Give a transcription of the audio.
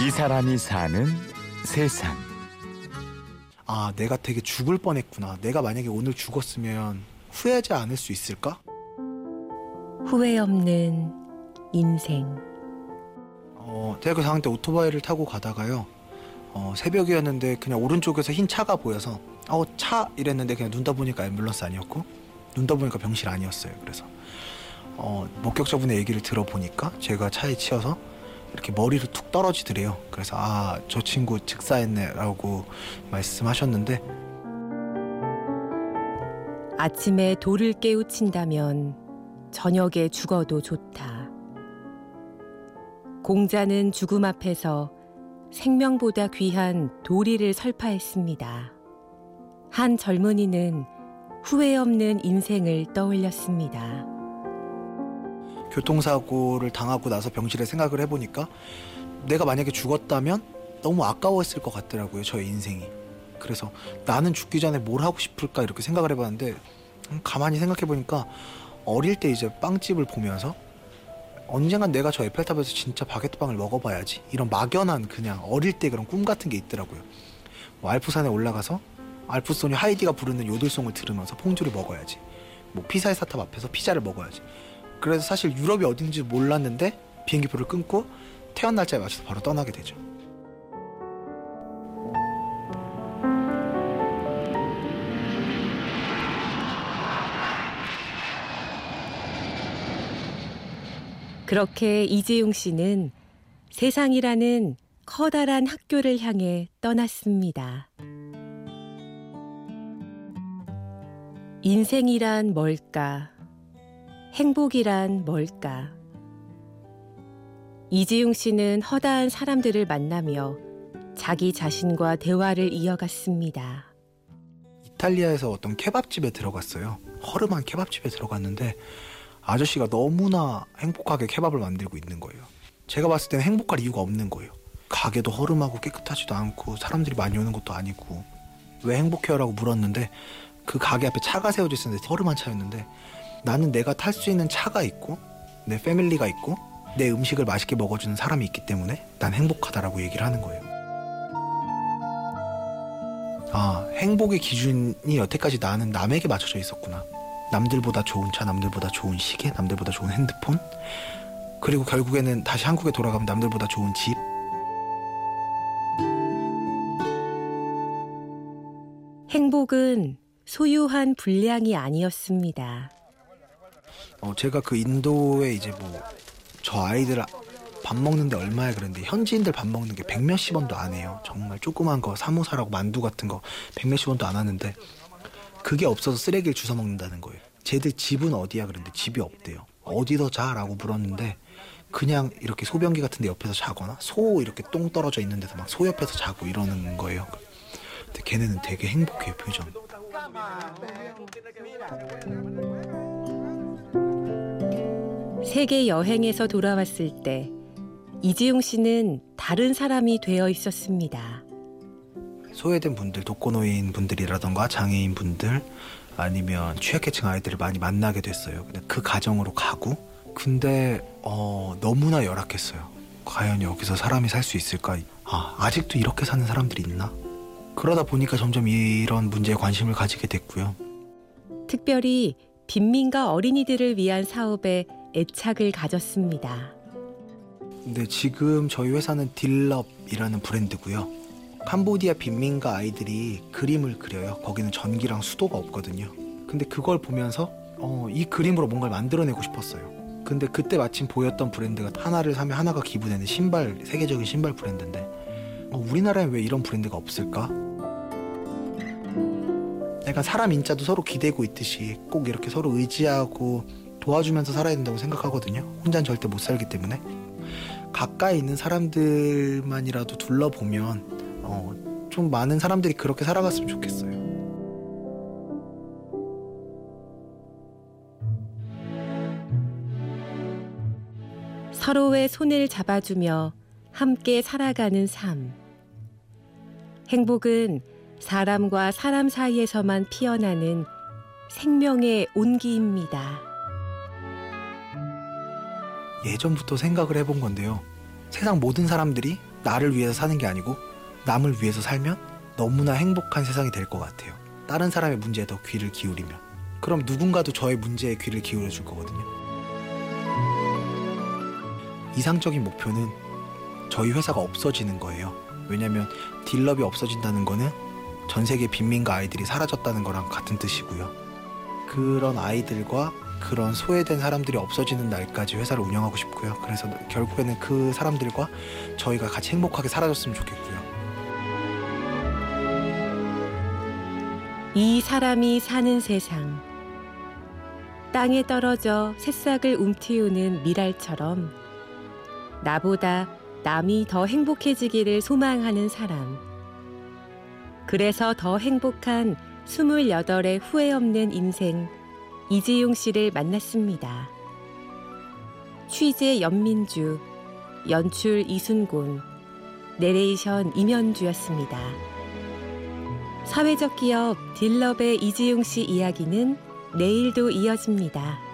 이 사람이 사는 세상. 아, 내가 되게 죽을 뻔했구나. 내가 만약에 오늘 죽었으면 후회하지 않을 수 있을까? 후회 없는 인생. 어, 대학교 4학년 때 오토바이를 타고 가다가요. 어, 새벽이었는데 그냥 오른쪽에서 흰 차가 보여서 어, 차 이랬는데 그냥 눈 떠보니까 앰뷸런스 아니었고 눈 떠보니까 병실 아니었어요. 그래서 어, 목격자분의 얘기를 들어보니까 제가 차에 치여서 이렇게 머리를 툭 떨어지더래요. 그래서 아, 저 친구 즉사했네라고 말씀하셨는데 아침에 돌을 깨우친다면 저녁에 죽어도 좋다. 공자는 죽음 앞에서 생명보다 귀한 도리를 설파했습니다. 한 젊은이는 후회 없는 인생을 떠올렸습니다. 교통사고를 당하고 나서 병실에 생각을 해보니까 내가 만약에 죽었다면 너무 아까웠을 것 같더라고요. 저의 인생이. 그래서 나는 죽기 전에 뭘 하고 싶을까 이렇게 생각을 해봤는데 음, 가만히 생각해보니까 어릴 때 이제 빵집을 보면서 언젠간 내가 저 에펠탑에서 진짜 바게트빵을 먹어봐야지 이런 막연한 그냥 어릴 때 그런 꿈 같은 게 있더라고요. 뭐 알프산에 올라가서 알프소녀 하이디가 부르는 요들송을 들으면서 퐁듀를 먹어야지. 뭐 피사의 사탑 앞에서 피자를 먹어야지. 그래서 사실 유럽이 어딘지 몰랐는데 비행기표를 끊고 태어난 날짜에 맞춰서 바로 떠나게 되죠. 그렇게 이재용 씨는 세상이라는 커다란 학교를 향해 떠났습니다. 인생이란 뭘까? 행복이란 뭘까? 이지용 씨는 허다한 사람들을 만나며 자기 자신과 대화를 이어갔습니다. 이탈리아에서 어떤 케밥집에 들어갔어요. 허름한 케밥집에 들어갔는데 아저씨가 너무나 행복하게 케밥을 만들고 있는 거예요. 제가 봤을 때는 행복할 이유가 없는 거예요. 가게도 허름하고 깨끗하지도 않고 사람들이 많이 오는 것도 아니고 왜 행복해요라고 물었는데 그 가게 앞에 차가 세워져 있었는데 허름한 차였는데 나는 내가 탈 수 있는 차가 있고 내 패밀리가 있고 내 음식을 맛있게 먹어주는 사람이 있기 때문에 난 행복하다라고 얘기를 하는 거예요. 아, 행복의 기준이 여태까지 나는 남에게 맞춰져 있었구나. 남들보다 좋은 차, 남들보다 좋은 시계, 남들보다 좋은 핸드폰. 그리고 결국에는 다시 한국에 돌아가면 남들보다 좋은 집. 행복은 소유한 분량이 아니었습니다. 어, 제가 그 인도에 이제 뭐 저 아이들 밥 먹는데 얼마야 그런데 현지인들 밥 먹는 게 백 몇십 원도 안 해요. 정말 조그만 거 사모사라고 만두 같은 거 백 몇십 원도 안 하는데 그게 없어서 쓰레기를 주워 먹는다는 거예요. 쟤들 집은 어디야 그런데 집이 없대요. 어디서 자라고 물었는데 그냥 이렇게 소변기 같은 데 옆에서 자거나 소 이렇게 똥 떨어져 있는 데서 막 소 옆에서 자고 이러는 거예요. 근데 걔네는 되게 행복해요, 표정. 세계 여행에서 돌아왔을 때 이지용 씨는 다른 사람이 되어 있었습니다. 소외된 분들, 독거노인 분들이라던가 장애인 분들 아니면 취약계층 아이들을 많이 만나게 됐어요. 근데 그 가정으로 가고 근데 어, 너무나 열악했어요. 과연 여기서 사람이 살 수 있을까? 아, 아직도 이렇게 사는 사람들이 있나? 그러다 보니까 점점 이런 문제에 관심을 가지게 됐고요. 특별히 빈민가 어린이들을 위한 사업에 애착을 가졌습니다. 근데 지금 저희 회사는 딜럽이라는 브랜드고요. 캄보디아 빈민가 아이들이 그림을 그려요. 거기는 전기랑 수도가 없거든요. 근데 그걸 보면서 어, 이 그림으로 뭔가를 만들어내고 싶었어요. 근데 그때 마침 보였던 브랜드가 하나를 사면 하나가 기부되는 신발, 세계적인 신발 브랜드인데 어, 우리나라에 왜 이런 브랜드가 없을까? 약간 사람 인자도 서로 기대고 있듯이 꼭 이렇게 서로 의지하고 도와주면서 살아야 된다고 생각하거든요. 혼자는 절대 못 살기 때문에. 가까이 있는 사람들만이라도 둘러보면 어, 좀 많은 사람들이 그렇게 살아갔으면 좋겠어요. 서로의 손을 잡아주며 함께 살아가는 삶. 행복은 사람과 사람 사이에서만 피어나는 생명의 온기입니다. 예전부터 생각을 해본 건데요. 세상 모든 사람들이 나를 위해서 사는 게 아니고 남을 위해서 살면 너무나 행복한 세상이 될 것 같아요. 다른 사람의 문제에 더 귀를 기울이면. 그럼 누군가도 저의 문제에 귀를 기울여 줄 거거든요. 이상적인 목표는 저희 회사가 없어지는 거예요. 왜냐면 딜럽이 없어진다는 거는 전 세계 빈민가 아이들이 사라졌다는 거랑 같은 뜻이고요. 그런 아이들과 그런 소외된 사람들이 없어지는 날까지 회사를 운영하고 싶고요. 그래서 결국에는 그 사람들과 저희가 같이 행복하게 살아줬으면 좋겠고요. 이 사람이 사는 세상. 땅에 떨어져 새싹을 움틔우는 미랄처럼 나보다 남이 더 행복해지기를 소망하는 사람. 그래서 더 행복한 28의 후회 없는 인생 이지용 씨를 만났습니다. 취재 연민주, 연출 이순곤, 내레이션 임현주였습니다. 사회적 기업 딜럽의 이지용 씨 이야기는 내일도 이어집니다.